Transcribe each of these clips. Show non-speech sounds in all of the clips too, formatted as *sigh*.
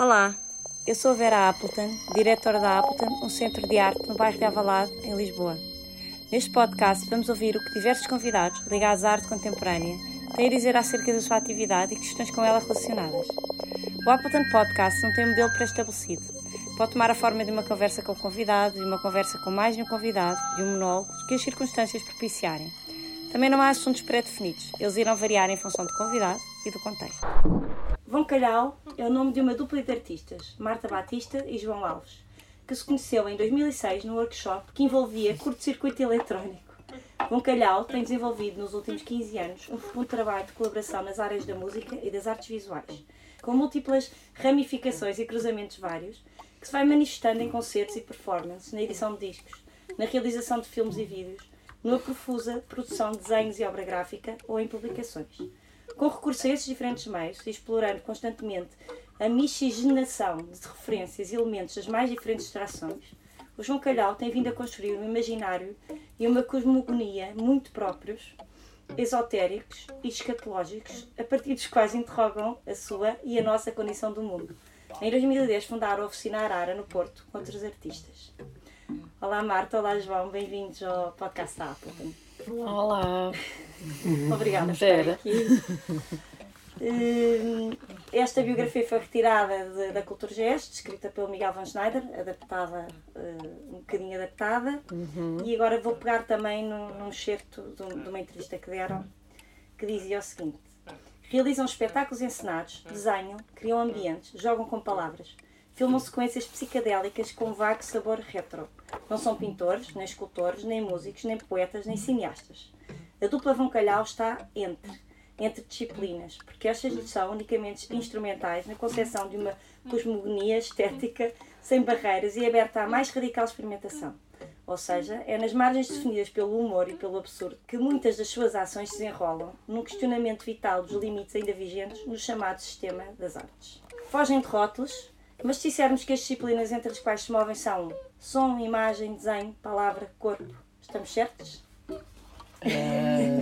Olá, eu sou a Vera Appleton, diretora da Appleton, um centro de arte no bairro de Avalado, em Lisboa. Neste podcast vamos ouvir o que diversos convidados ligados à arte contemporânea têm a dizer acerca da sua atividade e questões com ela relacionadas. O Appleton Podcast não tem um modelo pré-estabelecido. Pode tomar a forma de uma conversa com o convidado, de uma conversa com mais de um convidado, de um monólogo, que as circunstâncias propiciarem. Também não há assuntos pré-definidos, eles irão variar em função do convidado e do contexto. Vão Calhau é o nome de uma dupla de artistas, Marta Batista e João Alves, que se conheceu em 2006 num workshop que envolvia curto-circuito eletrónico. Vão Calhau tem desenvolvido nos últimos 15 anos um profundo trabalho de colaboração nas áreas da música e das artes visuais, com múltiplas ramificações e cruzamentos vários, que se vai manifestando em concertos e performances, na edição de discos, na realização de filmes e vídeos, numa profusa produção de desenhos e obra gráfica ou em publicações. Com recurso a esses diferentes meios e explorando constantemente a miscigenação de referências e elementos das mais diferentes extrações, o João Calhau tem vindo a construir um imaginário e uma cosmogonia muito próprios, esotéricos e escatológicos, a partir dos quais interrogam a sua e a nossa condição do mundo. Em 2010 fundaram a Oficina Arara no Porto com outros artistas. Olá Marta, olá João, bem-vindos ao podcast da Apple. Olá. Obrigada por estar aqui. Hum, Esta biografia foi retirada de- da Cultura Gesto, escrita pelo Miguel Van Schneider, adaptada, eh, um bocadinho adaptada. E agora vou pegar também num, num excerto de, de uma entrevista que deram, que dizia o seguinte: Realizam espetáculos encenados, desenham, criam ambientes, jogam com palavras, filmam sequências psicadélicas com vago sabor retro. Não são pintores, nem escultores, nem músicos, nem poetas, nem cineastas. A dupla Vão Calhau está entre, entre disciplinas, porque estas são unicamente instrumentais na concepção de uma cosmogonia estética sem barreiras e aberta à mais radical experimentação. Ou seja, é nas margens definidas pelo humor e pelo absurdo que muitas das suas ações se desenrolam num questionamento vital dos limites ainda vigentes no chamado sistema das artes. Fogem de rótulos, mas se dissermos que as disciplinas entre as quais se movem são som, imagem, desenho, palavra, corpo, estamos certos? Eh,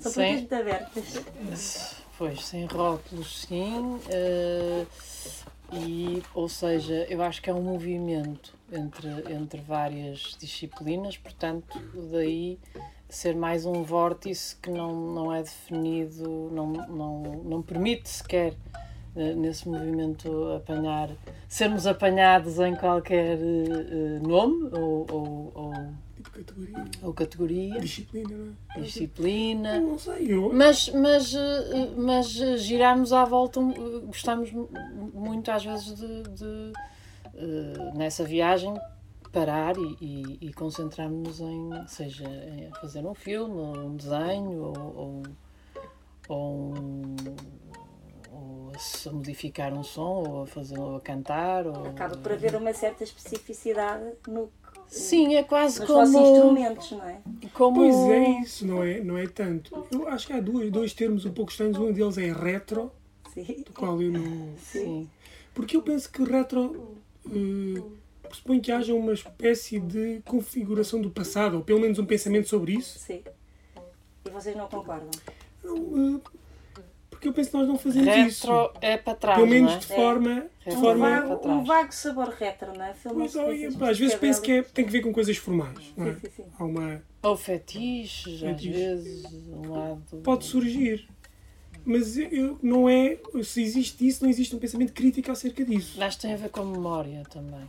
São perguntas muito abertas. pois, sem rótulos, sim. eh, e, ou seja, eu acho que é um movimento entre, entre várias disciplinas, portanto, daí ser mais um vórtice que não, não é definido, não, não, não permite sequer nesse movimento apanhar, sermos apanhados em qualquer eh, eh, nome ou, ou, ou, categoria. ou categoria, Disciplina, não é? disciplina. Não sei, eu. Mas, mas, eh, mas eh, girarmos à volta, eh, gostamos mu- muito às vezes de, de, eh, nessa viagem parar e, e, e concentrarmos em, seja em fazer um filme, ou um desenho, ou, ou, ou, um- ou a se modificar um som, ou a fazer ou a cantar. Ou, Acaba por haver uma certa especificidade no, Sim, é quase nos como, instrumentos, não é? como Pois é isso, não é, não é tanto. Eu acho que há dois, dois termos um pouco estranhos. Um deles é retro, Sim. do qual eu não. Sim. Porque eu penso que retro eh, pressupõe que haja uma espécie de configuração do passado, ou pelo menos um pensamento sobre isso. Sim. E vocês não concordam? Não, eh, porque eu penso que nós não fazemos isso. Retro é para trás, Pelo menos não é? de forma. De É. Um forma para vago, trás. um vago sabor retro, não é? Pois, olha, pá, às vezes penso que é- tem que ver com coisas formais. Não é? Sim, sim, sim. Há uma. Ou fetiches, às Fetiche. vezes, um lado. pode surgir. Mas eu, não é. Se existe isso, não existe um pensamento crítico acerca disso. Mas tem a ver com memória também.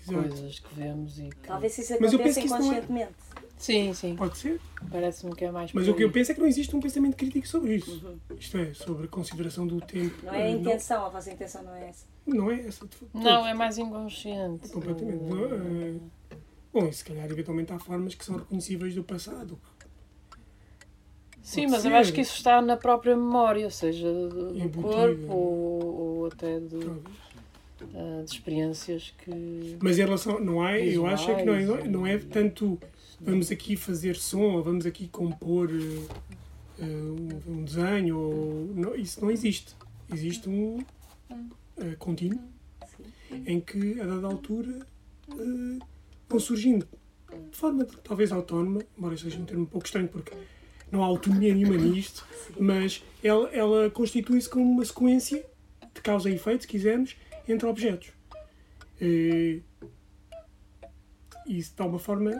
Exato. Coisas que vemos e que. Talvez isso Mas aconteça é- inconscientemente. Sim, sim. Pode ser. Parece-me que é mais. Mas o que eu penso é que não existe um pensamento crítico sobre isso. Isto é, sobre a consideração do tempo. Não é a intenção, a vossa intenção não é essa. Não, não é essa. de facto. Não, é mais inconsciente. Completamente. Não, eh, Bom, e se calhar eventualmente há formas que são reconhecíveis do passado. Sim, Pode mas eu acho que isso está na própria memória, seja do, do corpo ou, ou até de, Talvez. Ah, de experiências que. Mas em relação. Não há, eu acho é que não é, não é tanto vamos aqui fazer som ou vamos aqui compor eh, um, um desenho. Ou, não, isso não existe. Existe um eh, contínuo em que, a dada altura, eh, vão surgindo de forma talvez autónoma, embora seja um termo um pouco estranho porque não há autonomia nenhuma nisto, *laughs* mas ela, ela constitui-se como uma sequência de causa e efeito, se quisermos, entre objetos. E isso, de alguma forma,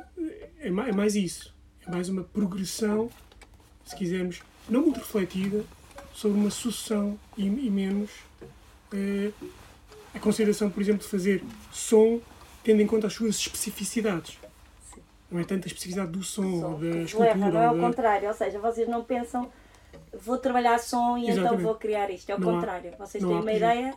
é é mais isso. É mais uma progressão, se quisermos, não muito refletida, sobre uma sucessão e, e menos eh, a consideração, por exemplo, de fazer som tendo em conta as suas especificidades. Sim. Não é tanto a especificidade do som, Som ou da vos escultura. leva, não é ao da- contrário, ou seja, vocês não pensam vou trabalhar som e então Exatamente. vou criar isto, é o contrário. Vocês não têm uma projeto. ideia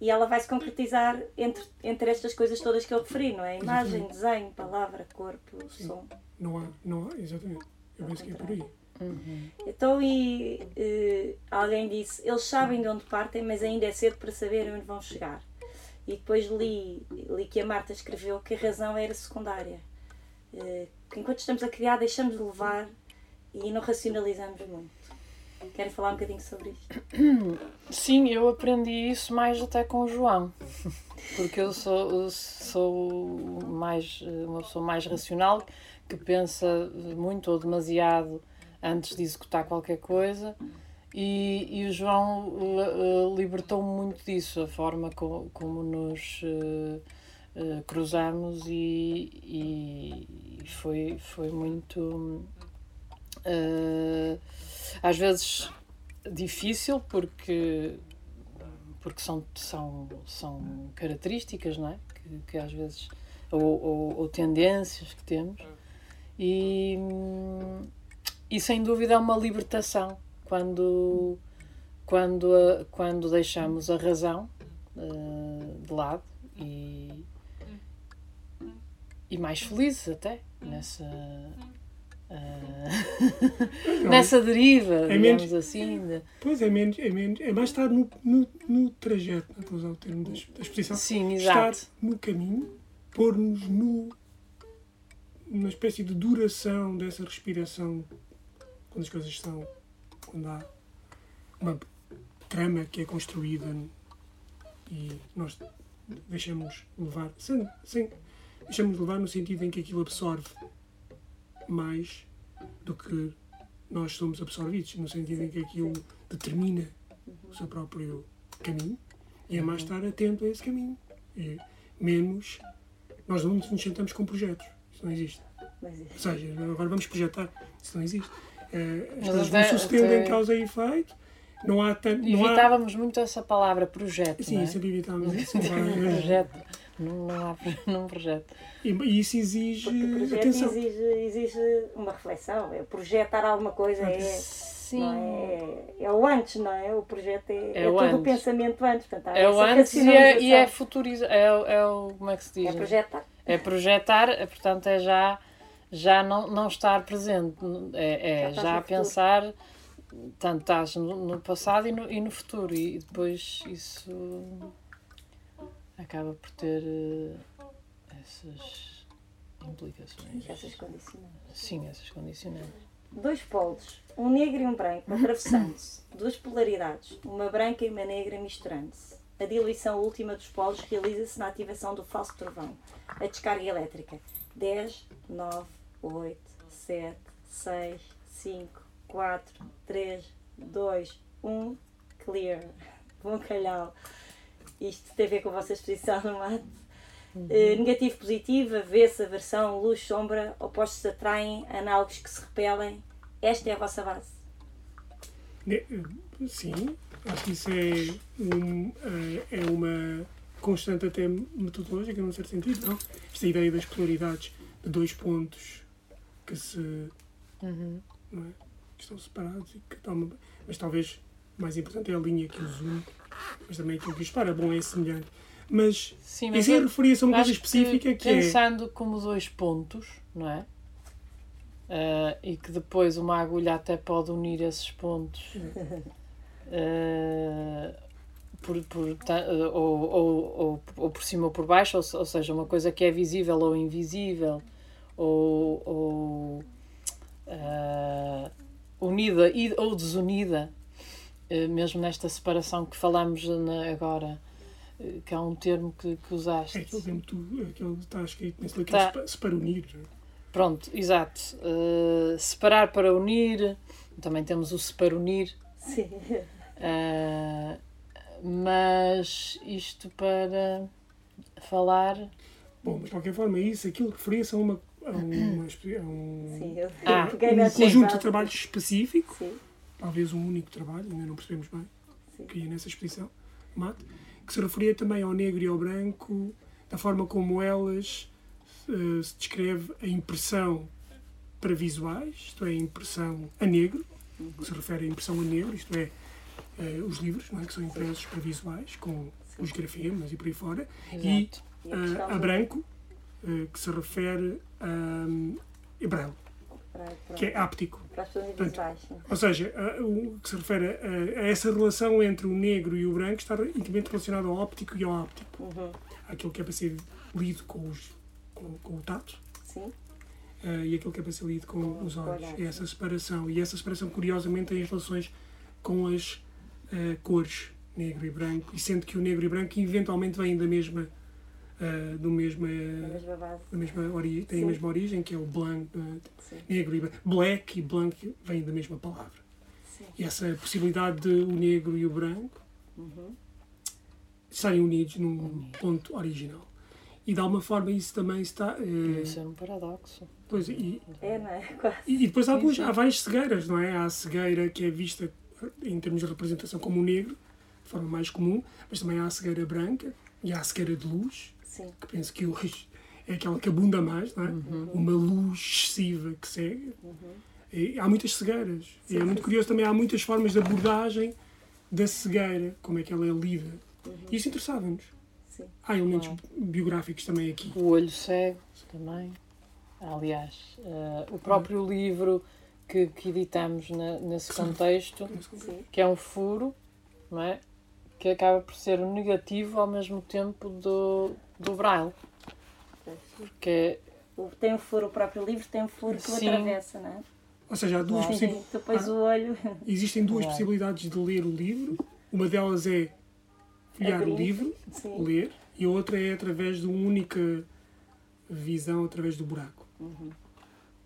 e ela vai se concretizar entre, entre estas coisas todas que eu referi, não é? Imagem, desenho, palavra, corpo, Sim. som. Não há, não há, exatamente. Eu penso que é por aí. Então, e eh, alguém disse: eles sabem de onde partem, mas ainda é cedo para saberem onde vão chegar. E depois li, li que a Marta escreveu que a razão era secundária. Eh, que enquanto estamos a criar, deixamos de levar e não racionalizamos muito. Querem falar um bocadinho sobre isto? Sim, eu aprendi isso mais até com o João. Porque eu sou, sou mais, uma pessoa mais racional que pensa muito ou demasiado antes de executar qualquer coisa. E, e o João eh, eh, libertou-me muito disso, a forma co- como nos eh, cruzamos e, e foi, foi muito. Eh, às vezes difícil porque porque são, são, são características não é? que, que às vezes ou, ou, ou tendências que temos e, e sem dúvida é uma libertação quando quando, quando deixamos a razão eh, de lado e, e mais felizes até nessa *laughs* eh, nessa deriva, É digamos menos- assim. de- Pois é, menos, é, menos, é mais estar no, no, no trajeto, não estou a usar o termo da, da exposição. Sim, Estar exato. no caminho, pôr-nos no, numa espécie de duração dessa respiração quando as coisas estão. quando há uma trama que é construída e nós deixamos levar, sem, sem, deixamos levar no sentido em que aquilo absorve mais do que nós somos absorvidos, no sentido em que aquilo determina o seu próprio caminho e é mais estar atento a esse caminho. E menos nós não nos sentamos com projetos. Isso não existe. Mas, Ou seja, agora vamos projetar. Isso não existe. Eh, As coisas vão sucedendo em causa e efeito. Não há tanto. Não há... Evitávamos muito essa palavra projeto. Sim, não é? sempre evitávamos *laughs* isso. projeto. Não, não há *laughs* não projeto. E e isso exige porque o projeto atenção. exige, exige uma reflexão. É projetar alguma coisa, é, Sim. é, é o antes, não é? O projeto é, É é o todo o pensamento antes. Portanto, É o antes e é, e é futurizar. É, o- é o. Como é que se diz? É projetar. É projetar, portanto, é já, já não, não estar presente. É, é Já já no futuro. pensar. Tanto estás no, no passado e no, e no futuro. E depois isso acaba por ter eh, essas implicações. Essas condicionantes. Sim, essas condicionantes. Dois polos, um negro e um branco, atravessando-se. Duas polaridades, uma branca e uma negra misturando-se. A diluição última dos polos realiza-se na ativação do falso trovão. A descarga elétrica. 10, 9, 8, 7, 6, 5, 4, 3, 2, 1. Clear. Bom calhau. Isto tem a ver com a vossa exposição no mato. Eh, negativo, positivo, avesso, aversão, luz, sombra, opostos se atraem, análogos que se repelem. Esta é a vossa base. Ne- Sim, acho que isso é, um, eh, é uma constante até metodológica, num certo sentido, não? Esta ideia das polaridades de dois pontos que se Uhum. não é? que estão separados e que uma... Mas talvez mais importante é a linha que os une, mas também aquilo que os separa. Bom, é semelhante. Mas Sim, mas isso é eu referir-se a uma coisa específica que, é. pensando como dois pontos, não é? Ah, e que depois uma agulha até pode unir esses pontos *laughs* ah, por, por, ah, ou, ou, ou, ou por cima ou por baixo, ou, ou seja, uma coisa que é visível ou invisível, ou, ou ah, unida ou desunida, mesmo nesta separação que falamos na- agora, eh, que há um termo que, que usaste. É aquilo que tu, aquilo que está escrito nesse livro, Tá. sepa- separa unir. Pronto, exato. Uh, separar para unir, também temos o separunir, Sim. uh, mas isto para falar. Bom, mas de qualquer forma, isso, aquilo referia-se a uma. A uma, a um, Sim, eu Ah, um conjunto de trabalhos específico, Sim, talvez um único trabalho, ainda não percebemos bem, Sim. que ia nessa exposição, mate, que se referia também ao negro e ao branco, da forma como elas eh, se descreve a impressão para visuais, isto é, a impressão a negro, que se refere à impressão a negro, isto é, eh, os livros, não é, que são impressos para visuais, com os grafemas e por aí fora, e Exato. E a eh, a branco, que se refere a um, para, para, que é áptico. para as pessoas visuais. Ou seja, a- o que se refere a, a essa relação entre o negro e o branco está intimamente relacionado ao óptico e ao áptico. Uhum. Aquilo que é para ser lido com, os, com, com o tato Sim, eh, e aquilo que é para ser lido com os olhos. olhar, essa separação. E essa separação, curiosamente, tem as relações com as eh, cores negro e branco. E sendo que o negro e branco eventualmente vêm da mesma. Eh, do mesma, a mesma base. da mesma origem, têm a mesma origem, que é o blanc, eh, Sim, negro e branco. Black e blanc vêm da mesma palavra. sim. E essa possibilidade de o negro e o branco Uhum. estarem unidos num ponto original. E de alguma forma isso também está. eh, Deve ser um paradoxo. pois, e, É, não é? *laughs* Quase. e depois há, sim. há várias cegueiras, não é? Há a cegueira que é vista em termos de representação como o negro, de forma mais comum, mas também há a cegueira branca e há a cegueira de luz, Sim, que penso que hoje é aquela que abunda mais, não é? Uma luz excessiva que cega. E há muitas cegueiras. e é Sim, muito sim. curioso também, há muitas formas de abordagem da cegueira, como é que ela é lida. E isso interessava-nos. sim. Há elementos Claro. biográficos também aqui. O olho cego também. Aliás, eh, o próprio livro que, que editamos na- nesse contexto, Sim, que é um furo, não é? Que acaba por ser o negativo ao mesmo tempo do, do braille. Porque O- Tem um furo, o próprio livro tem um furo que o Sim. atravessa, não é? Ou seja, há duas Sim, possi- sim. Tu pões Ah. o olho. existem duas possibilidades de ler o livro. Uma delas é folhear o livro, Sim. ler, e a outra é através de uma única visão, através do buraco. Uhum.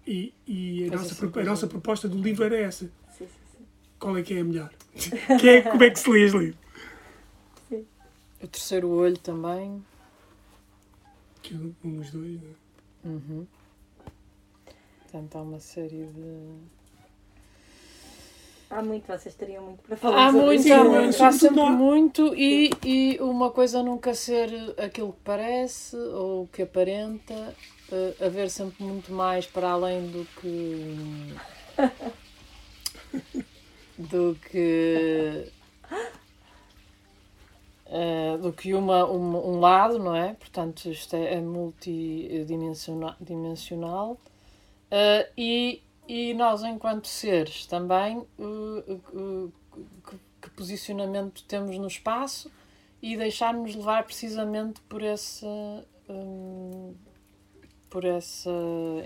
E, e a, Pois nossa, é, pro- a pois é. nossa proposta do livro era essa. Sim, sim, sim. Qual é que é a melhor? *laughs* Que é, como é que se lê este livro? o terceiro olho também. Que um um dos dois. né? Uhum. Portanto, há uma série de. Há muito, vocês teriam muito para falar Há sobre muito, isso. há Sim, muito, há sempre nós. muito e, e uma coisa nunca ser aquilo que parece ou que aparenta, eh, haver sempre muito mais para além do que *laughs* do que eh, do que uma, um, um lado, não é? Portanto, isto é, é multidimensional dimensional. Eh, e, e nós, enquanto seres, também eh, que, que posicionamento temos no espaço e deixar-nos levar precisamente por essa hum, por essa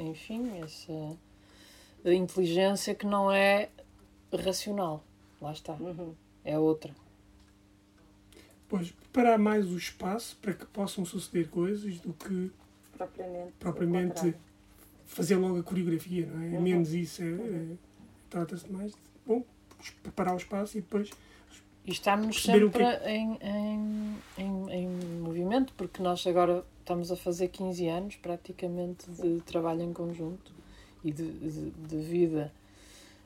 enfim essa inteligência que não é racional lá está Uhum. é outra Pois, preparar mais o espaço para que possam suceder coisas do que Propriamente. propriamente fazer logo a coreografia, não é? É Uhum. menos isso. É, é- Trata-se mais de, bom, preparar o espaço e depois e estamos sempre em, em, em, em movimento porque nós agora estamos a fazer 15 anos praticamente de trabalho em conjunto e de, de, de vida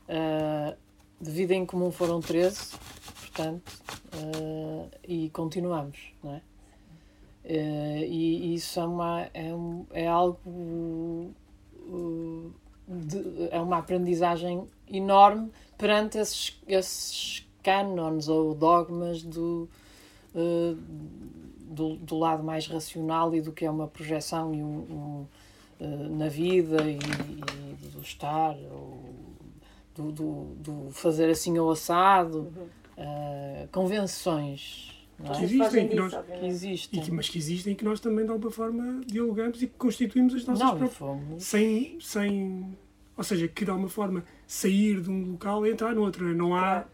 ah, de vida em comum foram 13 portanto ah, e continuamos não é? Ah, e isso é, uma, é, um, é algo uh, de- é uma aprendizagem enorme perante esses, esses cânones ou dogmas do, uh, do, do lado mais racional e do que é uma projeção e um, um, uh, na vida e, e do estar, ou do, do, do fazer assim ou assado, Uhum. Uh, convenções não Que é? Fogem existem, que nós- que e existem. que, mas que existem e que nós também de alguma forma dialogamos e que constituímos as nossas Não, próprias. fomos. Sem, sem. Ou seja, que de alguma forma sair de um local e entrar no outro. não é? Não há Claro.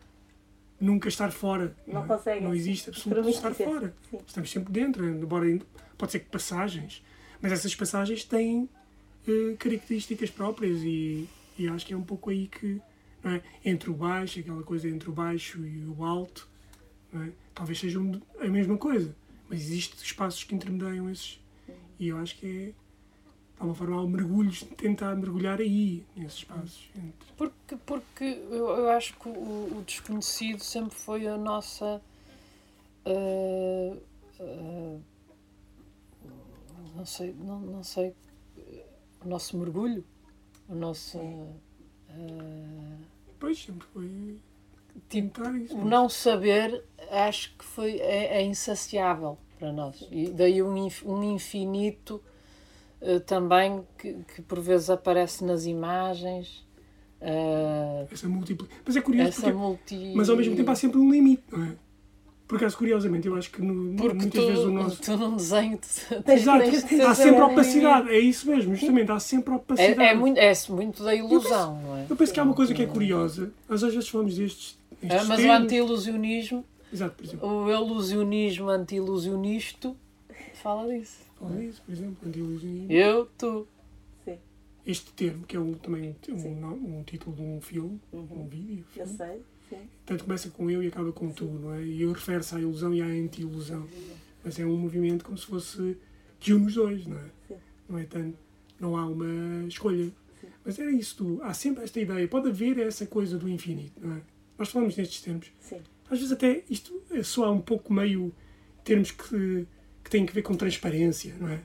nunca estar fora. Não é? conseguem. Não existe absolutamente estar fora. Sim. Estamos sempre dentro, embora ainda- pode ser que passagens, mas essas passagens têm eh, características próprias e, e acho que é um pouco aí que não é? entre o baixo, aquela coisa entre o baixo e o alto, é? talvez sejam a mesma coisa, mas existem espaços que intermediam esses. E eu acho que é, de alguma forma, há mergulhos de tentar mergulhar aí, nesses espaços. Entre... Porque, porque eu, eu acho que o, o desconhecido sempre foi a nossa. ah, ah, não sei, não, não sei. O nosso mergulho. O nosso. Ah, Pois, sempre foi tipo, o não saber acho que foi, é, é insaciável para nós. E daí um, um infinito eh, também que, que por vezes aparece nas imagens. eh, Essa múltipla. Mas é curioso, porque, multi. mas ao mesmo tempo há sempre um limite, não é? Por acaso, curiosamente, eu acho que no, Porque muitas tu, vezes o nosso. tu num desenho tu Exato, há sempre sempre opacidade, é isso mesmo, justamente, há sempre opacidade. É, é, muito, é muito da ilusão, não é? Eu penso que há uma coisa que é curiosa, nós às vezes falamos destes. Ah, destes mas o termos. anti-ilusionismo, Exato, por exemplo. o ilusionismo anti-ilusionisto, fala disso. Fala isso, por exemplo, anti-ilusionismo. Eu, tu. Sim, Este termo, que é um, também um, um, um título de um filme, Uhum. um vídeo, eu filme. sei. Sim. Tanto começa com eu e acaba com tu, não é? E eu refere-se à ilusão e à anti-ilusão. Mas é um movimento como se fosse que une os dois, não é? Sim. Não é tanto. Não há uma escolha. Sim. Mas era isso, tu, há sempre esta ideia, pode haver essa coisa do infinito, não é? Nós falamos nestes termos. Sim. Às vezes até isto soa um pouco meio termos que, que têm que ver com transparência, não é?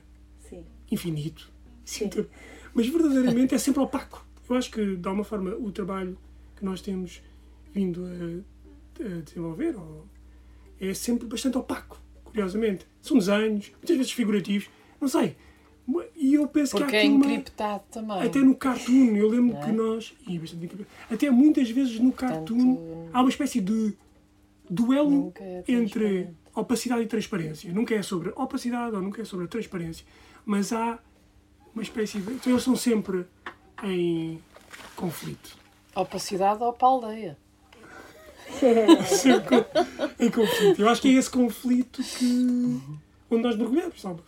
Sim. Infinito. Sim. Sim. Mas verdadeiramente é sempre opaco. Eu acho que, de alguma forma, o trabalho que nós temos vindo a, a desenvolver ou, é sempre bastante opaco, curiosamente. São desenhos, muitas vezes figurativos, não sei. E eu penso Porque que há é aqui uma... encriptado também. Até no cartoon, eu lembro é? que nós. E bastante encriptado. Até muitas vezes no cartoon Portanto, há uma espécie de duelo é entre opacidade e transparência. Nunca é sobre opacidade ou nunca é sobre a transparência. Mas há uma espécie de. Então eles são sempre em conflito. Opacidade ou para a aldeia. Sempre em conflito. Eu acho que é esse conflito que. onde nós mergulhamos, sabe?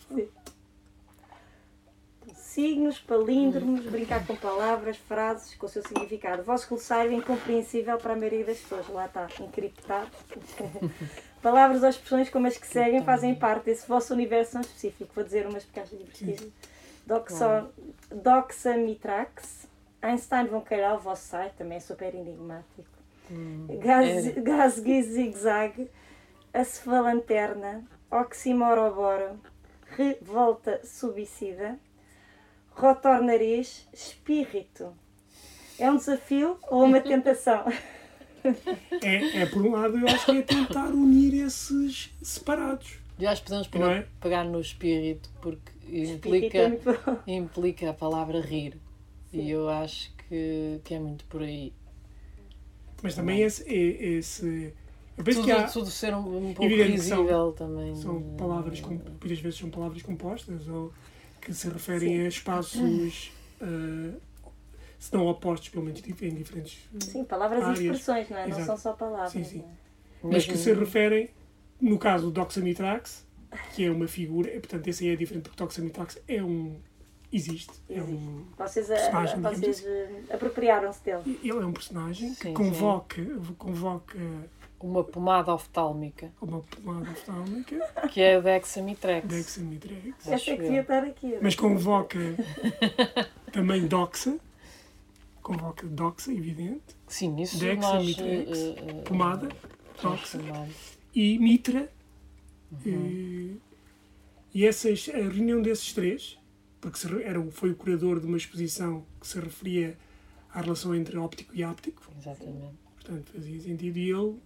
Signos, palíndromos, brincar com palavras, frases com o seu significado. Vosso glossário é incompreensível para a maioria das pessoas. Lá está, encriptado. *laughs* palavras ou expressões como as que seguem fazem parte desse vosso universo tão específico. Vou dizer umas porque acho divertidas. Doxo, Doxamitrax. Einstein von Queiral, o vosso site, também é super enigmático. Gaz, é. Gasgui Zig-Zag. Acefalanterna. Oximoroboro. Revolta subicida. Rotor nariz, espírito. É um desafio ou uma *laughs* tentação? É, é, por um lado, eu acho que é tentar unir esses separados. E acho que podemos Não é? pegar no espírito, porque Espírito implica, é muito bom. implica a palavra rir. E eu acho que, que é muito por aí. Mas também esse. esse eu penso Tudo, que há, tudo ser um, um pouco Evidente que são- risível também. São eh, palavras, com, muitas vezes são palavras compostas ou que se referem a espaços, eh, se não opostos, pelo menos em diferentes. Sim, palavras Áreas. e expressões, não é? Não Exato. são só palavras. Sim, sim. não é? Mas que se referem, no caso do Doxamitrax, que é uma figura, e, portanto, esse aí é diferente porque Doxamitrax é um. Existe. É um, Vocês, a- Personagem, digamos vocês eh, apropriaram-se dele. ele é um personagem que Sim, convoca, convoca Uma pomada oftálmica, uma pomada oftálmica, que é a Dexamitrex. Dexamitrax, Acho Esta é que devia estar aqui. mas convoca *laughs* também Doxa, convoca Doxa, evidente, Sim, isso Dexamitrex, nós... eh, eh, pomada, Doxa e Mitra. Uhum. Eh, E essas, a reunião desses três, porque era, foi o curador de uma exposição que se referia à relação entre óptico e áptico, Exatamente. portanto fazia sentido, e ele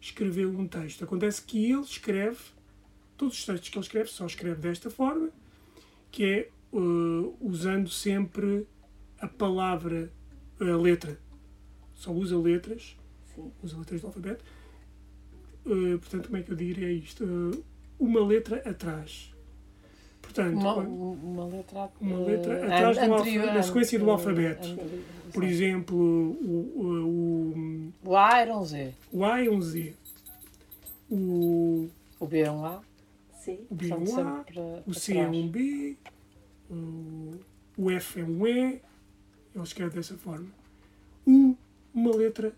escreveu um texto. Acontece que ele escreve, todos os textos que ele escreve, só escreve desta forma, que é eh, usando sempre a palavra, a letra. Só usa letras, Sim. usa letras do alfabeto. Eh, portanto, como é que eu diria isto? Eh, uma letra atrás. Portanto, Uma, uma letra, Uma letra an- atrás do alfa- anterior- na sequência do an- alfabeto. an- por exemplo, o, o, O A era um Z, o, o A é um Z, o, o B é um A, Sim. o B é um A, o C é um B, o, o F é um E, ele escreve dessa forma. Um, uma letra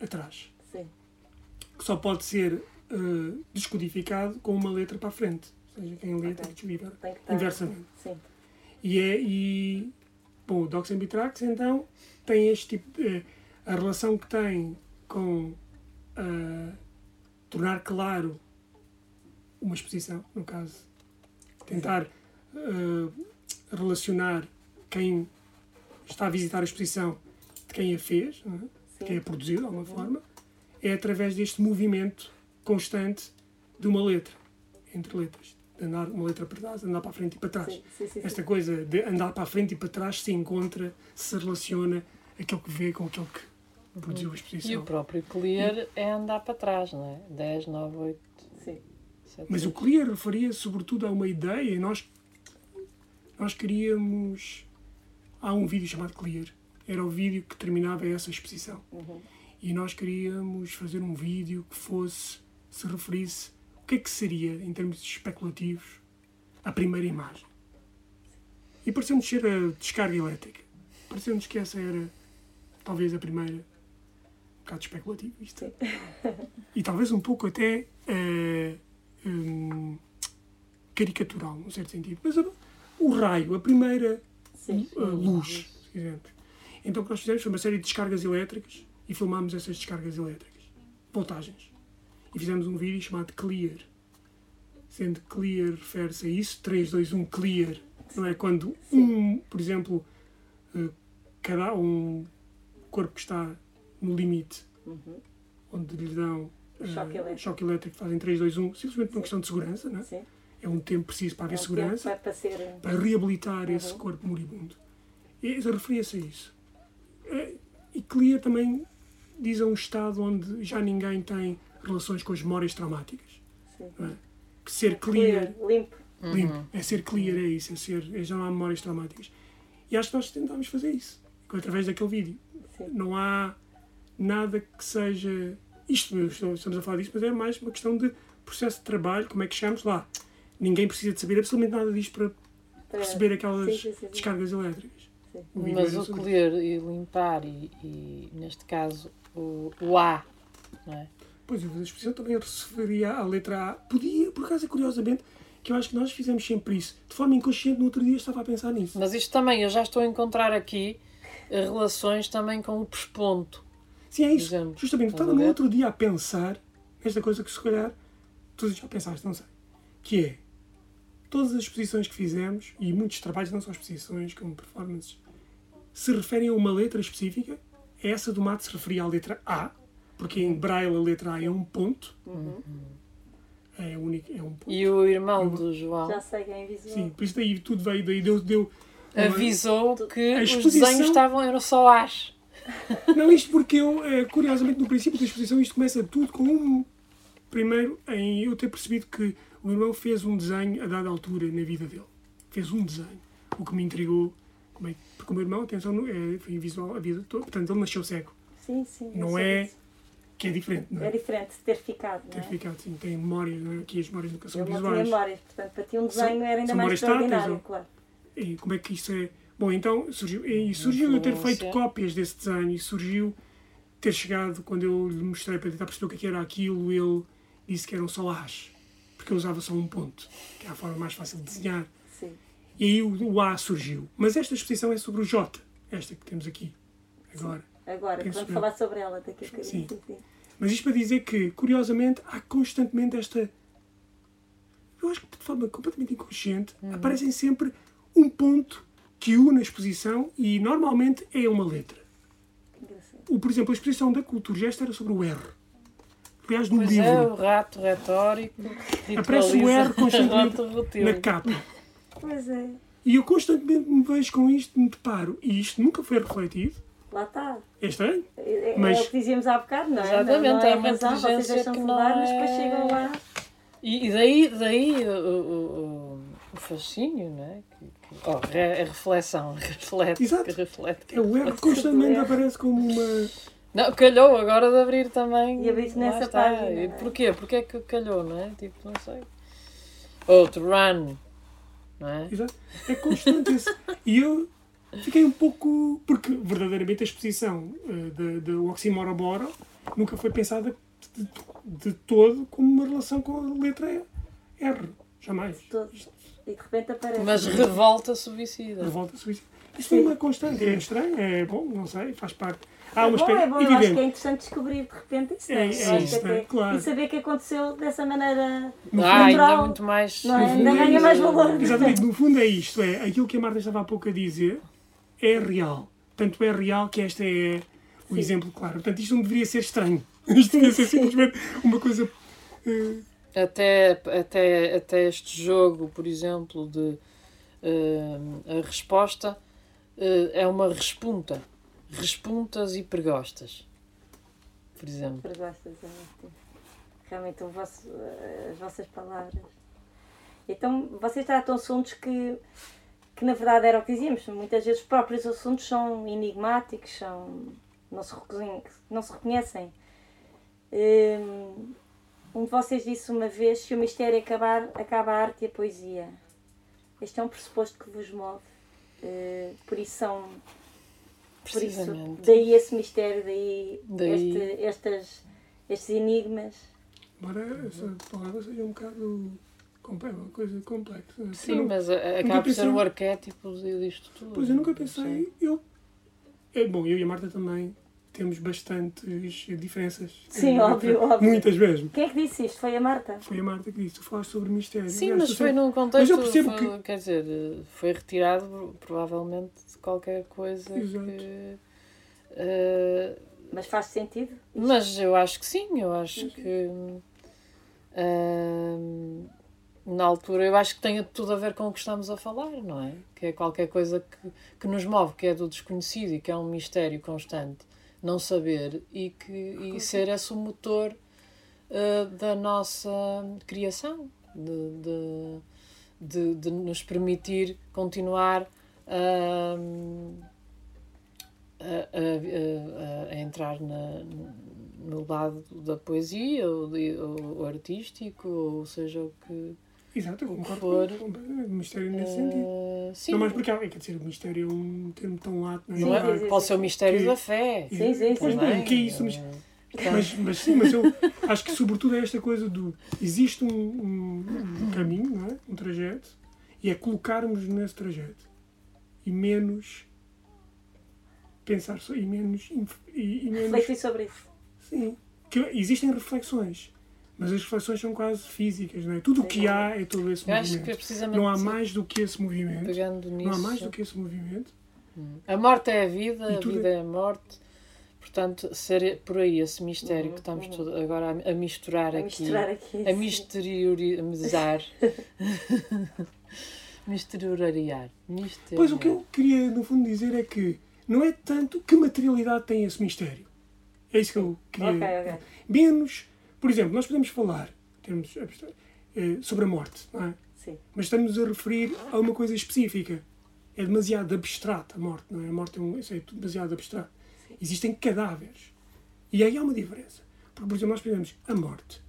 atrás, Sim. que só pode ser eh, descodificado com uma letra para a frente. Seja, quem lê descodificar Tem que inversamente. Sim. E é. E, bom, o Docs and Bitracts então tem este tipo de. a relação que tem com ah, tornar claro uma exposição, no caso, tentar ah, relacionar quem está a visitar a exposição de quem a fez, é? de quem a produziu de alguma forma, é através deste movimento constante de uma letra, entre letras. Andar uma letra para trás, andar para a frente e para trás Sim, sim, sim, esta sim. coisa de andar para a frente e para trás se encontra, se relaciona aquele que vê com aquele que produziu a E o exposição. próprio clear é andar para trás, não é? 10, 9, 8, Sim. 7. Mas o Clear referia sobretudo a uma ideia. Nós, nós queríamos. Há um vídeo chamado Clear. Era o vídeo que terminava essa exposição. Uhum. E nós queríamos fazer um vídeo que fosse, se referisse, que é que seria, em termos especulativos, a primeira imagem. E pareceu-nos ser a descarga elétrica. Pareceu-nos que essa era, talvez, a primeira. Um bocado especulativo isto. E talvez um pouco até eh, hum, caricatural, num certo sentido. Mas a- o raio, a primeira Sim. uh, luz, se quisermos. Então o que nós fizemos foi uma série de descargas elétricas e filmámos essas descargas elétricas, voltagens. E fizemos um vídeo chamado Clear. Sendo Clear refere-se a isso, 3, 2, 1, Clear. Não é quando um, por exemplo, uh, cada um corpo que está no limite, Uhum. onde lhe dão uh, Choque elétrico. choque elétrico, fazem 3, 2, 1, simplesmente por uma questão de segurança, não é? Sim. É um tempo preciso para haver É um segurança Para, ser. para reabilitar esse Uhum. corpo moribundo. E referia-se a isso. E Clear também diz a um estado onde já ninguém tem relações com as memórias traumáticas. Sim. não é? Que ser clear, Limpo. limpo, é ser clear, é isso, é, ser, é já não há memórias traumáticas. E acho que nós tentámos fazer isso, através daquele vídeo. Sim. Não há nada que seja. Isto, estamos a falar disto, mas é mais uma questão de processo de trabalho, como é que chegamos lá. Ninguém precisa de saber absolutamente nada disto para receber aquelas Sim, sim, descargas elétricas. O Mas o colher e limpar, e, e, neste caso o, o A, não é? Pois, a exposição também referia à letra A. Podia, por acaso, é curiosamente, que eu acho que nós fizemos sempre isso. De forma inconsciente, no outro dia estava a pensar nisso. Mas isto também, eu já estou a encontrar aqui eh, relações também com o pesponto. Sim, é isso. Exemplo. Justamente, estava no outro dia a pensar nesta coisa que se calhar tu já pensaste, não sei. Que é, todas as exposições que fizemos, e muitos trabalhos, não só exposições, como performances, se referem a uma letra específica. Essa do mato se referia à letra A, porque em braille a letra A é um ponto. É, único, é um ponto. E o irmão do João Já sei quem é visual. Sim, por isso daí tudo veio, daí deu, deu uma- avisou que A os exposição- desenhos estavam, eram só As. *laughs* Não, isto porque eu, eh, curiosamente, no princípio da exposição, isto começa tudo com um. Primeiro, em eu ter percebido que o irmão fez um desenho a dada altura na vida dele. Fez um desenho. O que me intrigou. Como é, porque o meu irmão, atenção, não- é, foi invisual a vida toda. Portanto, ele nasceu cego. Sim, sim. Não é- disso. Que é diferente, não É é? diferente de ter ficado, não Ter é? ficado assim, tem memórias, não é? Aqui as memórias nunca são Eu não tinha visuais. memórias, portanto, para ti um São- desenho era ainda são mais táteis, extraordinário, ou- claro. E como é que isso é? Bom, então surgiu, e surgiu eu ter feito cópias desse desenho e surgiu ter chegado, quando eu lhe mostrei para tentar perceber o que é era aquilo, ele disse que eram só As, porque eu usava só um ponto, que é a forma mais fácil de desenhar. Sim. E aí o, o A surgiu. Mas esta exposição é sobre o J, esta que temos aqui, agora. Agora, Penso vamos eu. falar sobre ela daqui a bocadinho. Sim. Sim, sim. Mas isto para dizer que, curiosamente, há constantemente esta. Eu acho que de forma completamente inconsciente, aparecem sempre um ponto que une a exposição e normalmente é uma letra. O, por exemplo, a exposição da Cultura Gesto era sobre o R. Aliás, no Pois livro, é, o rato retórico. aparece o R *laughs* constantemente na capa. Pois é, E eu constantemente me vejo com isto, me deparo. E isto nunca foi refletido. Lá está. É estranho. É, é Mas- é o que dizíamos há bocado, não é? Exatamente, não, não é é uma razão, vocês não levar, mas depois é- chegam lá. E, e daí, daí o, o, o, fascínio, não é? Que, que, oh, a reflexão, reflete, Exato. que reflete. que É o reflete. constantemente aparece como uma. Não, calhou agora de abrir também. E lá nessa está. página, E é? porquê? Porquê é que calhou, não é? Tipo, não sei. Outro, run. Não é? Exato. É constante esse. E eu fiquei um pouco. Porque verdadeiramente a exposição uh, da- do Oxymoroboro nunca foi pensada de, de todo como uma relação com a letra R. Jamais. Todos. E de repente aparece. Mas revolta suicida. Revolta suicida. Isto foi uma constante. É estranho, é bom, não sei, faz parte. Há uma é bom, espécie é bom, eu acho que é interessante descobrir de repente isso. É, é isso, não é? até- Claro. E saber que aconteceu dessa maneira. Ah, ainda natural. muito mais. Não é? No Ainda fundo, ganha é mais isso. valor. Exatamente, no fundo é isto, é aquilo que a Marta estava há pouco a dizer é real. Tanto é real que esta é o Sim. exemplo claro. Portanto, isto não deveria ser estranho. *laughs* Isto devia ser sim. simplesmente uma coisa. eh, Até, até, até este jogo, por exemplo, de eh, a resposta eh, é uma respunta. Respuntas e pregostas. Por exemplo. Pergostas, é muito- Realmente o vosso, as vossas palavras. Então, vocês tratam assuntos que, que na verdade era o que dizíamos. Muitas vezes os próprios assuntos são enigmáticos, são, não, se reconhecem, não se reconhecem. Hum, Um de vocês disse uma vez: se o mistério acabar, acaba a arte e a poesia. Este é um pressuposto que vos move. Eh, por isso são por isso, daí esse mistério, daí, Daí- este- estas, estes enigmas. Embora essa palavra seja um bocado complexa, uma coisa complexa. Eu Sim, não- mas acaba por ser pensei- o arquétipo disto tudo. Pois eu nunca pensei. Eu, é, bom, eu e a Marta também temos bastantes diferenças. Sim, óbvio, óbvio. Muitas mesmo. Quem é que disse isto? Foi a Marta? Foi a Marta que disse: tu falaste sobre mistério. Sim, mas foi sempre- num contexto. eu percebo foi- Quer dizer, foi retirado provavelmente de qualquer coisa Exato. que. eh, Mas faz sentido? mas eu acho que sim, eu acho que. hum, na altura, eu acho que tem tudo a ver com o que estamos a falar, não é? Que é qualquer coisa que, que nos move, que é do desconhecido e que é um mistério constante, não saber e, que, e ser esse o motor eh, da nossa criação, de, de, de, de nos permitir continuar a, a, a- a- a entrar na, no lado da poesia ou, ou- ou artístico, ou seja o que. Exato, eu concordo for. com-. Mistério nesse sentido. eh, sim, Não mais porque, há- quer dizer, o mistério é um termo tão lato, não é? não é? Sim, pode sim. ser o mistério Que- da fé. Sim, sim, Pois sim. bem, também. o que é isso? Mas, Portanto, mas, mas sim, mas eu acho que sobretudo é esta coisa do. Existe um, um- um caminho, não é? Um trajeto, e é colocarmos nesse trajeto e menos pensar só, e menos. E, e menos Refleti sobre isso. sim. Que existem reflexões, mas as reflexões são quase físicas, não é? Tudo o que há é todo esse eu acho que é movimento. precisamente Não há mais do que esse movimento. pegando nisso. Não há mais do que esse movimento. A morte é a vida, a vida é a morte. Portanto, ser por aí esse mistério que estamos Uhum. todo- agora a, a misturar A aqui, misturar aqui. a misteriorizar. *laughs* Misterioriar. Misteriar. Pois o que eu queria, no fundo, dizer é que não é tanto que materialidade tem esse mistério. É isso que eu queria. Ok, ok. Menos, por exemplo, nós podemos falar termos eh, sobre a morte, não é? Sim. Mas estamos a referir a uma coisa específica. É demasiado abstrato a morte, não é? A morte é, um, isso é demasiado abstrato. Existem cadáveres. E aí há uma diferença. Porque, por exemplo, nós pensamos a morte.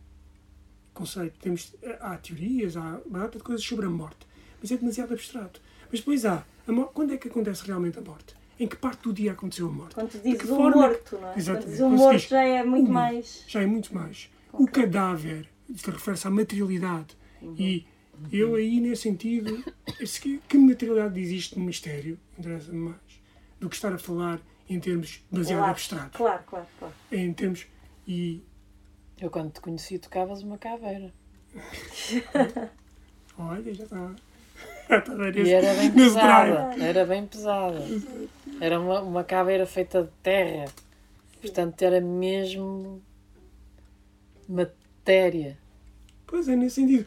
Conceito, temos, há teorias, há uma data de coisas sobre a morte. Mas é demasiado abstrato. Mas depois há, a mor- quando é que acontece realmente a morte? Em que parte do dia aconteceu a morte? Quando dizes um forma- morto, não é? Quando Exatamente. dizes Quando se morto diz já é muito mais. já é muito mais. O cadáver, isto refere-se à materialidade. E eu aí, nesse sentido, que, que materialidade existe no mistério, interessa-me mais, do que estar a falar em termos demasiado Claro, abstratos. Claro, claro, claro. Em termos... E, Eu quando te conheci tocavas uma caveira. *laughs* olha, já *laughs* está... Dar E era bem pesada. Era bem pesada. Era uma, uma caveira feita de terra. Portanto, era mesmo matéria. Pois é, nesse sentido.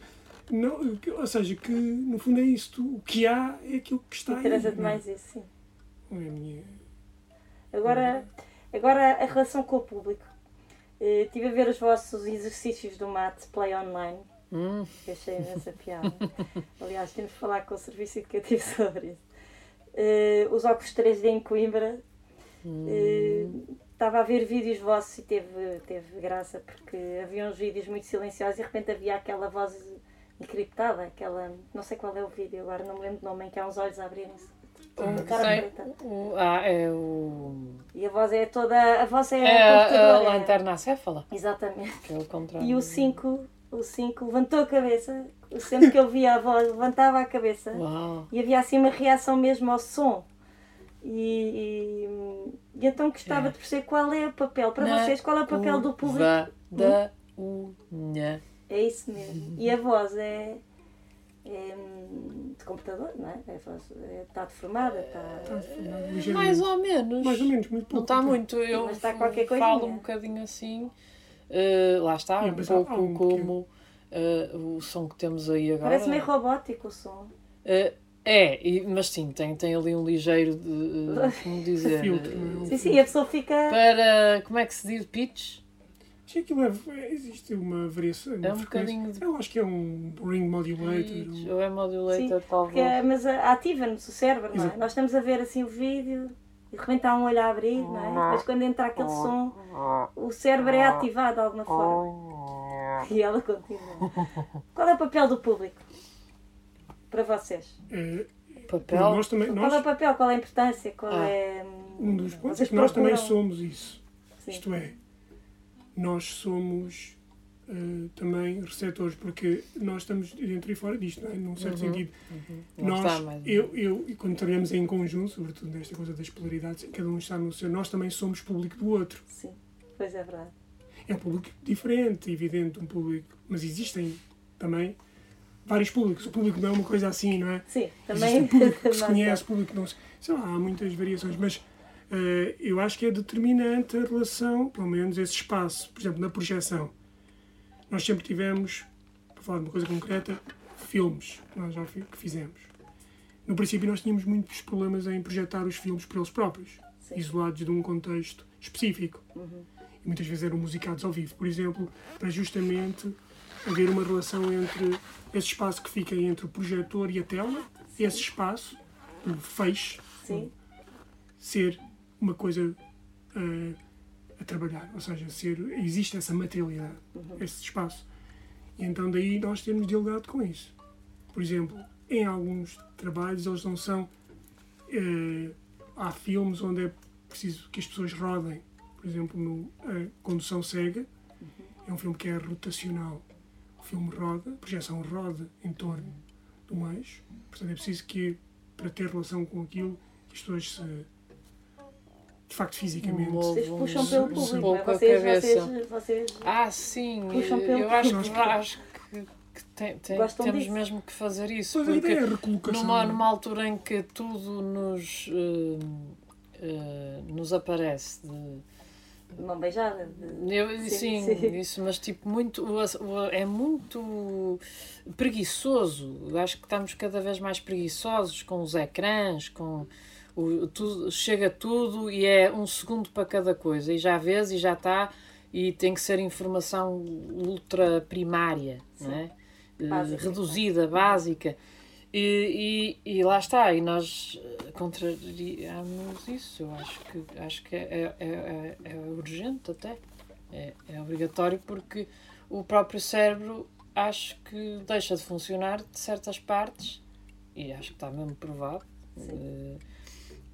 Não, ou seja, que no fundo é isso. tu- o que há é aquilo que está aí. Interessa não é? demais isso, sim. Não é a minha... Agora, agora a relação com o público. Eh, Estive a ver os vossos exercícios do Mate Play Online. Hum, que achei essa piada. *laughs* Aliás, temos de falar com o serviço educativo sobre isso. Eh, os óculos 3D em Coimbra. eh, Estava a ver vídeos vossos e teve, teve graça porque havia uns vídeos muito silenciosos e de repente havia aquela voz encriptada, aquela. Não sei qual é o vídeo agora, não me lembro do nome, em que há uns olhos a abrirem-se. Cara o, ah, é o. E a voz é toda. A voz é, É a, lanterna acéfala, Exatamente. é o contrário. E o 5, o 5 levantou a cabeça. Sempre que eu via a voz, levantava a cabeça. Uau! E havia assim uma reação mesmo ao som. E, e, e então gostava É. de perceber qual é o papel, para Na vocês, qual é o papel do público. da unha. É isso mesmo. E a voz é, é, de computador, não é? A voz é- está deformada, está. Mais ou menos. Mais ou menos, muito pouco. Não está muito. Eu Mas está qualquer falo coisinha. um bocadinho assim. eh, lá está, É, um pouco um como eh, o som que temos aí agora. Parece meio robótico o som. Eh, é, e- mas sim, tem, tem ali um ligeiro de. eh, como dizer? *laughs* Filtro, eh, é? Sim, sim, a pessoa fica. Para. Como é que se diz? Pitch? Que aquilo é, existe uma variação. uma É um frequência. bocadinho de. Eu acho que é um ring modulator. Pitch, um- ou é modulator, Sim, talvez. mas ah, ativa-nos o cérebro, não é? Exato. Nós estamos a ver assim o vídeo e de repente há um olho a abrir, não é? Mas quando entra aquele som, o cérebro é ativado de alguma forma. *laughs* E ela continua. Qual é o papel do público? Para vocês? é, Papel. nós também, Qual é o nós, papel? Qual é a importância? Qual Ah. é. um dos pontos é que nós também procuram- somos isso. Sim. Isto é, nós somos eh, também receptores, porque nós estamos dentro e fora disto, não é? num certo Uhum. sentido. Está Nós, mais- eu, eu, e quando trabalhamos em conjunto, sobretudo nesta coisa das polaridades, cada um está no seu, nós também somos público do outro. Sim, pois é verdade. É um público diferente, evidente, um público, mas existem também vários públicos. O público não é uma coisa assim, não é? Sim, Existe também. um público que *laughs* se conhece, público que não se. Sei lá, há muitas variações, mas eh, eu acho que é determinante a relação, pelo menos esse espaço. Por exemplo, na projeção. Nós sempre tivemos, para falar de uma coisa concreta, filmes que nós já que fizemos. No princípio, nós tínhamos muitos problemas em projetar os filmes por eles próprios, Sim. isolados de um contexto específico. Uhum. E muitas vezes eram musicados ao vivo, por exemplo, para justamente haver uma relação entre esse espaço que fica entre o projetor e a tela, esse espaço, o feixe, Sim, ser uma coisa eh, a trabalhar, ou seja, ser, existe essa materialidade, esse espaço. E então daí nós temos dialogado com isso. Por exemplo, em alguns trabalhos eles não são. eh, há filmes onde é preciso que as pessoas rodem. Por exemplo, no A Condução Cega, é um filme que é rotacional. O filme roda, a projeção roda em torno de um eixo. Portanto, é preciso que, para ter relação com aquilo, que as pessoas se. de facto, fisicamente. Vocês puxam pelo público. um não é? pouco Vocês, cabeça. vocês, vocês. Ah, sim. Puxam pelo Eu acho, que, acho que, que tem- tem- temos disso. mesmo que fazer isso. Pois a Porque ideia é a recolocação. numa, numa altura em que tudo nos, eh, eh, nos aparece de, Mão beijada. de- Eu, *laughs* Sim, sim, sim. isso, mas tipo, muito, é muito preguiçoso. Eu Acho que estamos cada vez mais preguiçosos com os ecrãs, com o, tudo, chega tudo e é um segundo para cada coisa. E já vês e já está, e tem que ser informação ultra primária, não é? Eh, Básica. reduzida, básica. E, e, e lá está, e nós eh, contrariamos isso. Eu acho que, acho que é, é, é, é urgente até. É, é obrigatório porque o próprio cérebro acho que deixa de funcionar de certas partes, e acho que está mesmo provado, eh,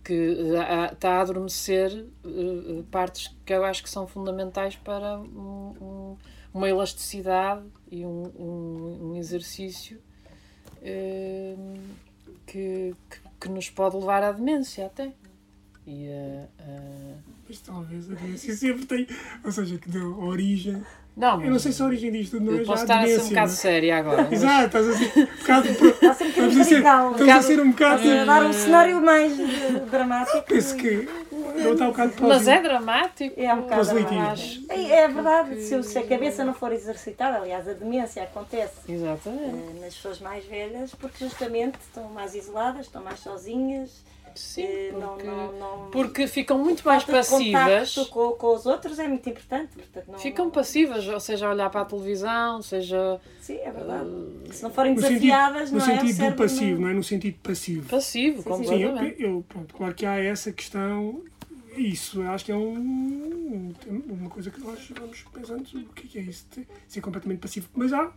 que há- está a adormecer eh, partes que eu acho que são fundamentais para um- um- uma elasticidade e um, um, exercício eh, que, que, que nos pode levar à demência até. E a- a- Mas talvez a demência sempre tem. Ou seja, que deu origem. Não, Eu não sei se a origem disto não é já posso estar a ser um bocado é? séria agora. *laughs* mas- Exato, estás a ser um bocado. pro- Está sempre um Estamos a ser, radical. estamos a ser um bocado. Estás a dar um cenário mais eh, dramático. Penso que. Eu está um bocado Mas é dramático. É um bocado. Acho É, é verdade, se, se a cabeça não for exercitada, aliás, a demência acontece Exatamente. eh, nas pessoas mais velhas porque justamente estão mais isoladas, estão mais sozinhas, Sim, eh, não, porque, não, não, porque ficam muito mais passivas. contacto com, com os outros é muito importante. Portanto, não, Ficam passivas, ou seja, a olhar para a televisão, seja Sim, é verdade. Se não forem No sentido, desafiadas, no não é? Sentido do cérebro passivo, não é? No sentido passivo. passivo, Sim, sim. Sim, eu, eu- pronto, claro que há essa questão. Isso, eu acho que é um, um- uma coisa que nós vamos pensando o que é que é isso, de ser completamente passivo. Mas há,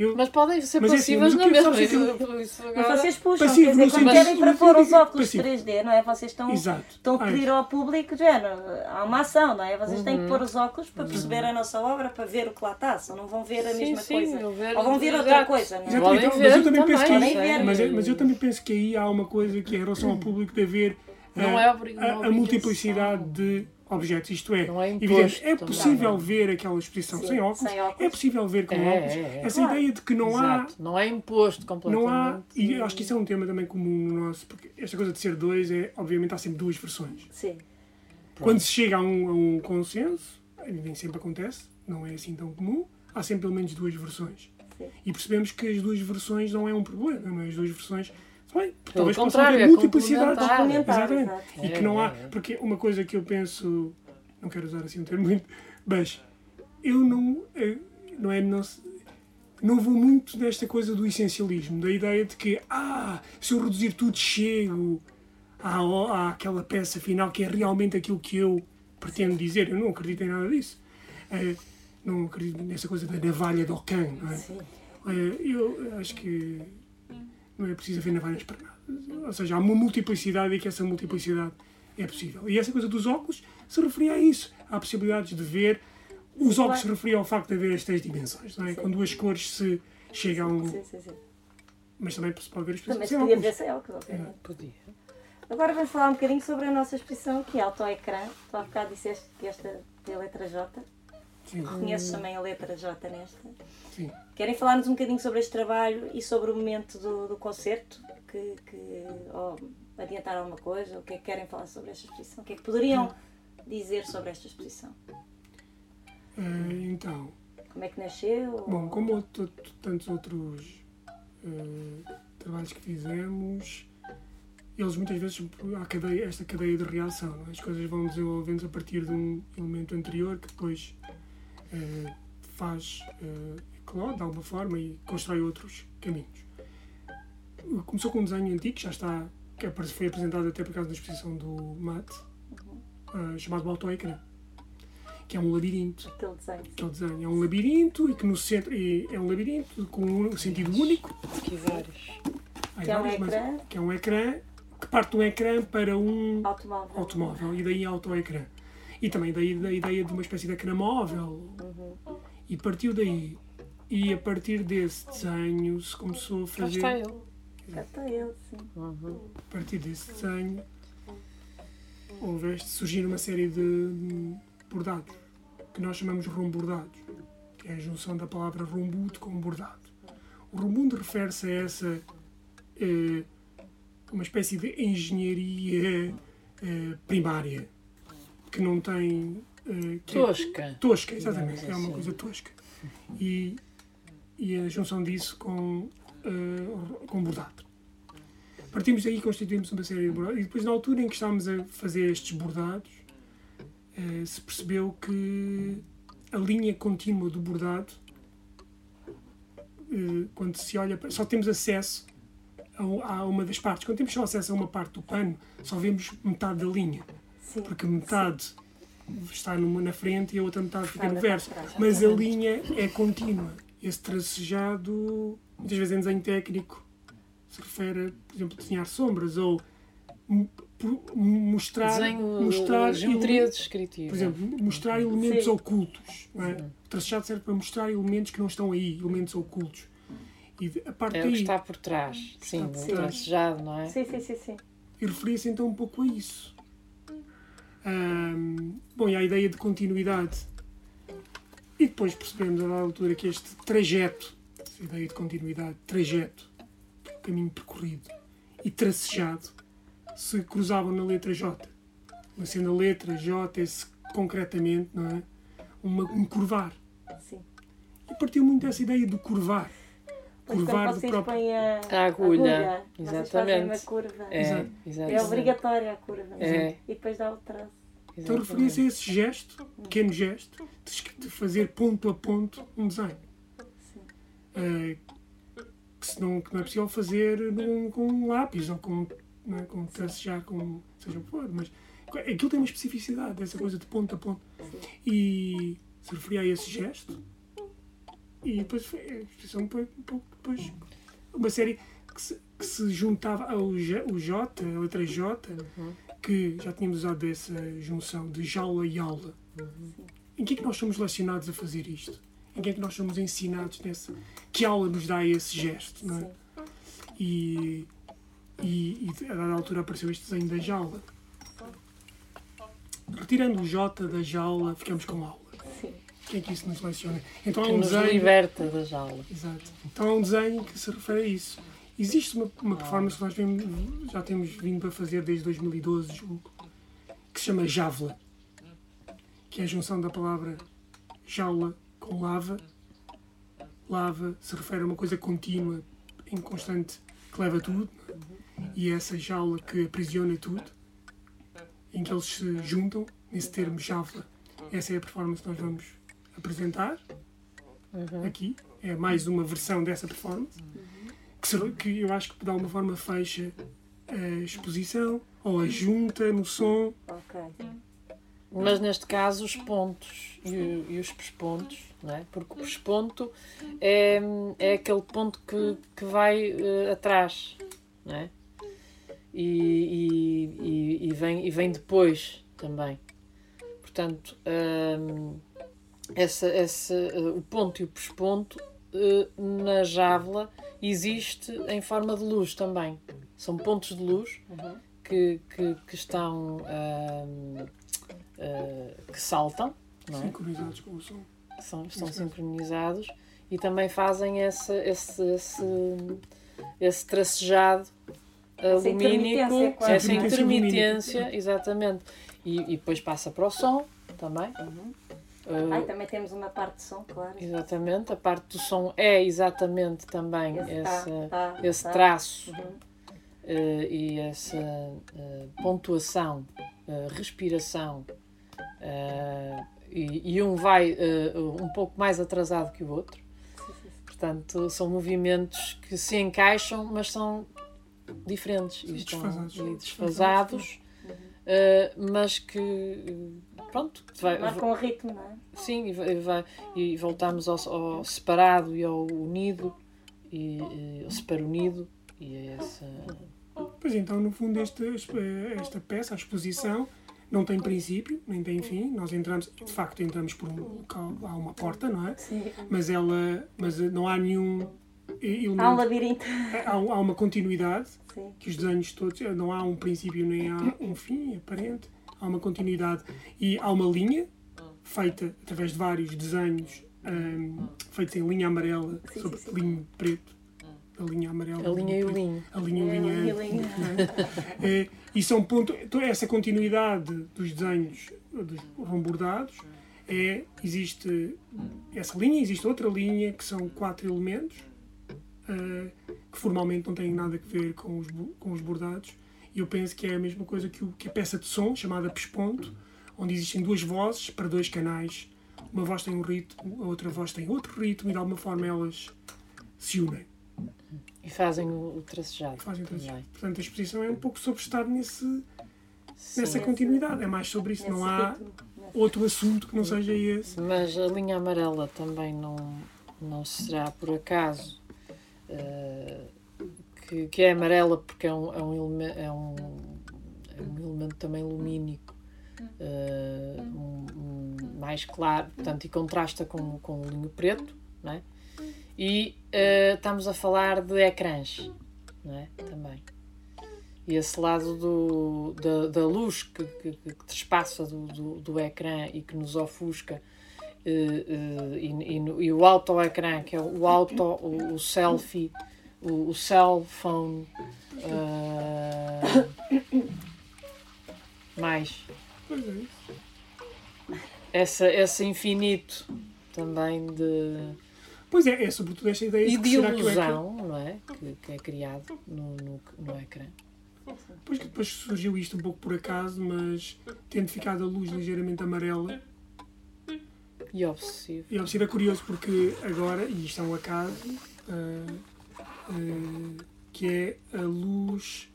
Eu, Mas podem ser Mas é assim, passivas mas o na que- mesma. sabes Isso, que isso Mas agora- vocês puxam, Passivo quer dizer, quando sentido- querem para pôr os óculos passivo. 3D, não é? Vocês estão, Exato. estão a Ah, pedir isso. ao público, género, há uma ação, não é? Vocês têm Uhum. que pôr os óculos para perceber a nossa obra, para ver o que lá está, só não vão ver a Sim, mesma sim, coisa. ver- Ou vão ver outra exato. coisa, não é? Exatamente, então, ver mas eu também penso que também, aí, sim. mas, mas eu também penso que aí há uma coisa que é em relação ao público de haver Não é não a, a multiplicidade de objetos. Isto é, Não é imposto é possível ver aquela exposição sem óculos, sem óculos. é possível ver com É, óculos. é, é. Essa Claro. ideia de que não há Exato. Não é imposto completamente. Não há, e acho que isso é um tema também comum no nosso, porque esta coisa de ser dois é, obviamente, há sempre duas versões. Sim. Quando se chega a um, a um consenso, nem sempre acontece, não é assim tão comum, há sempre pelo menos duas versões. Sim. E percebemos que as duas versões não é um problema, não é? As duas versões, bem, talvez contrário, haver é. Complementar, Exatamente. exato. E É, que não há, é, é. porque uma coisa que eu penso, não quero usar assim um termo muito, mas eu não, eh, não é, não, não vou muito nesta coisa do essencialismo, da ideia de que, ah, se eu reduzir tudo, chego à, à- àquela peça final que é realmente aquilo que eu pretendo dizer. Eu não acredito em nada disso. Eh, não acredito nessa coisa da navalha do cão, não é? Sim. Eh, eu acho que não é preciso haver navalhas para nada. Ou seja, há uma multiplicidade e que essa multiplicidade é possível. E essa coisa dos óculos se referia a isso. Há possibilidades de ver. Os óculos se referiam ao facto de haver as três dimensões, não é? Com duas cores se chega a um. Sim, sim, sim. Mas também se pode ver as pessoas sem podia óculos. ver sem óculos, obviamente. Podia. Agora vamos falar um bocadinho sobre a nossa exposição, que é autoecrã. Tu há bocado disseste que esta é a letra J. Sim, Conheces também a letra J nesta. sim. Querem falar-nos um bocadinho sobre este trabalho e sobre o momento do, do concerto? Que, que, ou adiantar alguma coisa? O que é que querem falar sobre esta exposição? O que é que poderiam dizer sobre esta exposição? Eh, então, Como é que nasceu? Bom, como outro- tantos outros eh, trabalhos que fizemos, eles muitas vezes há cadeia, esta cadeia de reação. é? As coisas vão desenvolvendo a partir de um elemento anterior que depois eh, faz uh, eclode de alguma forma e constrói outros caminhos. Começou com um desenho antigo que já está, que foi apresentado até por causa da exposição do MAT, eh, chamado Autoecrã, que é um labirinto Aquele desenho. aquele desenho. É um labirinto e que no centro é um labirinto com um sentido único. Aqui vários. Que é um mas- ecrã. que é um ecrã que parte de um ecrã para um Automóvel. automóvel e daí autoecrã. E também daí da ideia de uma espécie de ecrã móvel. E partiu daí. E a partir desse desenho se começou a Cá fazer. está ele. Cá está ele, sim. Uhum. A partir desse desenho houve este, surgir uma série de bordados que nós chamamos de rombordados, que é a junção da palavra rombudo com bordado. O rombudo refere-se a essa eh, uma espécie de engenharia eh, primária que não tem eh, que é- Tosca. tosca, exatamente, é uma assim. coisa tosca. E, e a junção disso com, eh, com bordado. Partimos daí e constituímos uma série de bordados. E depois, na altura em que estávamos a fazer estes bordados, eh, se percebeu que a linha contínua do bordado, eh, quando se olha, só temos acesso a, a uma das partes. Quando temos só acesso a uma parte do pano, só vemos metade da linha Sim. porque metade está numa na frente e a outra metade fica no verso. Mas a linha é contínua. Esse tracejado, muitas vezes em desenho técnico, se refere a, por exemplo, desenhar sombras ou mostrar, Desenho, mostrar geometria descritiva. por exemplo, mostrar elementos Sim. ocultos. Não é? O tracejado serve para mostrar elementos que não estão aí, elementos ocultos. E a parte É o que está por trás. Sim, por trás. tracejado, não é? Sim, sim, sim, sim. e referia-se então um pouco a isso. Ahm, bom, e a ideia de continuidade. E depois percebemos a dada altura que este trajeto, essa ideia de continuidade, trajeto, caminho percorrido e tracejado, se cruzavam na letra J. Mas sendo a letra J esse concretamente, não é? Uma, um curvar. sim. E partiu muito dessa ideia de curvar. Mas Curvar do próprio. põem a, A agulha, vocês fazem uma exatamente. curva. É. É exatamente. obrigatória a curva. É. E depois dá o traço. Então referia-se a esse gesto, pequeno gesto, de fazer ponto a ponto um desenho. Sim. Eh, que, se não, que não é possível fazer num- com um lápis ou com, é, com tracejar, com seja o que for, mas aquilo tem uma especificidade, essa coisa de ponto a ponto. E se referia a esse gesto, e depois foi a exposição um pouco depois uma série que se, que se juntava ao J, o J, a letra J, Uhum. Que já tínhamos usado essa junção de jaula e aula. Em que é que nós somos lecionados a fazer isto? Em que é que nós somos ensinados nessa? Que aula nos dá esse gesto, não é? E, e, e a dada altura apareceu este desenho da jaula. Retirando o J da jaula, ficamos com aula. Sim. Quem é que isso nos leciona? Então há Que um nos desenho. liberta da jaula. Exato. Então há um desenho que se refere a isso. Existe uma, uma performance que nós vemos- já temos vindo a fazer desde 2012, julgo, que se chama Javla, que é a junção da palavra jaula com lava. Lava se refere a uma coisa contínua, em constante, que leva tudo, é? e é essa jaula que aprisiona tudo, em que eles se juntam, nesse termo Javla. Essa é a performance que nós vamos apresentar Uhum. aqui. É mais uma versão dessa performance. Que, se- que eu acho que de alguma forma fecha a exposição ou a junta no som. Ok. Mas neste caso os pontos e, e os pespontos, não é? porque o pesponto é, é aquele ponto que, que vai eh, atrás não é? e, e, e, e vem, e vem depois também. Portanto, hum, essa, essa, eh, o ponto e o pesponto eh, na jávala existe em forma de luz também. São pontos de luz Uhum. que, que, que estão hum, eh, que saltam, não é? Sincronizados com o som. São, estão sincronizados e também fazem esse, esse, esse, esse tracejado Essa lumínico, intermitência quase, essa é? intermitência, exatamente. E, e depois passa para o som também. Uhum. Eh, Ai, também temos uma parte de som, claro. exatamente, a parte do som é exatamente também Esse esse, tá, tá, esse tá. traço Uhum. eh, e essa eh, pontuação, eh, respiração, e, e um vai um pouco mais atrasado que o outro. Portanto, são movimentos que se encaixam, mas são diferentes e, estão, desfasados. desfasados, mas que pronto, vai, Marcam o ritmo, não é? Sim, e, vai- vai- e voltamos ao, ao separado e ao unido, e, e ao separunido, e a essa. Pois então, no fundo, este, esta peça, a exposição, não tem princípio, nem tem fim. Nós entramos, de facto, entramos por um local, há uma porta, não é? Sim. Mas ela, mas não há nenhum elemento. Há um labirinto. há, há uma continuidade Sim. que os desenhos todos, não há um princípio nem há um fim aparente, há uma continuidade e há uma linha feita através de vários desenhos hum, feitos em linha amarela Sim, sobre sim, linho preto. A linha amarela. A linha e o linho. A linha e o É, linho. e linha. *laughs* É, e são ponto, então essa continuidade dos desenhos dos rombordados é existe essa linha existe outra linha que são quatro elementos eh, que formalmente não têm nada a ver com os com os bordados eu penso que é a mesma coisa que, o, que a peça de som chamada pesponto onde existem duas vozes para dois canais uma voz tem um ritmo a outra voz tem outro ritmo e de alguma forma elas se unem E fazem o, o tracejado. fazem todos. também. Portanto, a exposição é um pouco sobre estar nesse, Sim. nessa continuidade. É mais sobre isso. Não há ritmo, outro assunto que não seja esse. Mas a linha amarela também não, não será por acaso eh, que, que é amarela porque é um, é um, é um, é um elemento também lumínico. eh, um- um mais claro, portanto, e contrasta com, com o linho preto, não é? E eh, estamos a falar de ecrãs, não é? Também. E esse lado do, da, da luz que, que, que trespassa do, do, do ecrã e que nos ofusca, eh, eh, e, e, e o auto-ecrã, que é o auto, o, o selfie, o, o cell phone, eh, mais Pois é essa, esse infinito também de, Pois é, é sobretudo esta ideia e que de ecrã- ilusão, não é? Que, que é criado no, no, no ecrã. Pois que depois surgiu isto um pouco por acaso, mas tendo ficado a luz ligeiramente amarela. E obsessivo. E observa é curioso porque agora, e isto é um acaso, ah, que é a luz.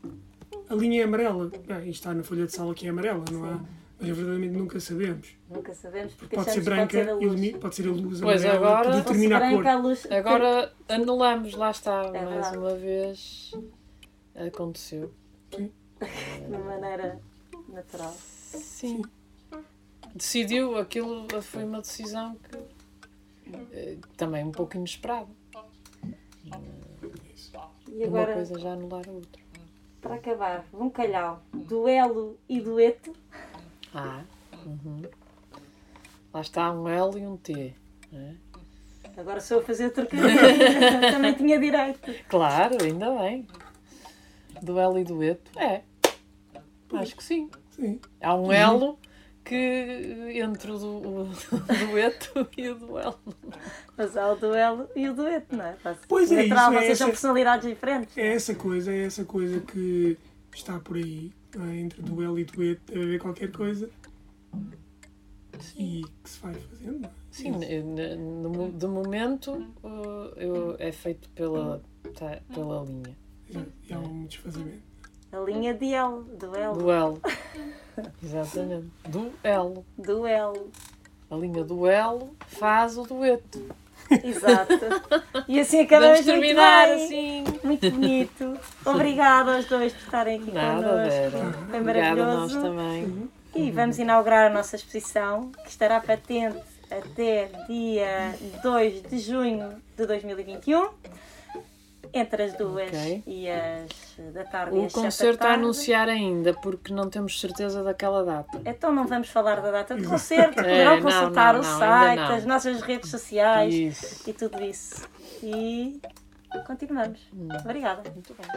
A linha é amarela. Bem, isto está na folha de sala que é amarela, não há? Mas verdadeiramente nunca sabemos. Nunca sabemos porque Pode ser branca, pode ser a luz. ilumi- pode ser a luz Pois, amarela agora- que determina a cor. branca, a luz... Agora anulamos, lá está, mais verdade. uma vez aconteceu. *laughs* De maneira natural. Sim. Decidiu, aquilo foi uma decisão que eh, também um pouco inesperada. E Uma agora, coisa já anular a outra. para acabar, um calhau, duelo e dueto. Ah, uhum. lá está um L e um T. né? Agora sou a fazer trocadilho. *laughs* Também tinha direito. Claro, ainda bem. Duelo e dueto? É. Acho que sim. Sim. Há um elo que entre o, du- *laughs* o dueto e o duelo. Mas há o duelo e o dueto, não é? Faz- Pois é, Natural, isso é vocês são essa- personalidades diferentes. É essa coisa, é essa coisa que está por aí, é? entre duelo e dueto, deve haver qualquer coisa. E que se vai fazendo. não é? Sim, no, mo- de momento uh, eu- é feito pela, tá- pela linha. Exato. E há um desfazamento. A linha de L, duelo. Duelo. *laughs* Exatamente. Duelo. Duelo. A linha duelo faz o dueto. Exato. *laughs* E assim acabamos muito terminar bem. assim. Muito bonito. Obrigada aos dois por estarem aqui Nada, connosco. Vera. Foi Obrigada a nós maravilhoso. também. E vamos inaugurar a nossa exposição, que estará patente até dia 2 de junho de 2021, entre as duas okay. e as da tarde O concerto é tarde. a anunciar ainda, porque não temos certeza daquela data. Então não vamos falar da data do *laughs* concerto, é, poderão consultar não, o site, as nossas redes sociais isso. e tudo isso. E continuamos. Hum. Obrigada. Muito bem.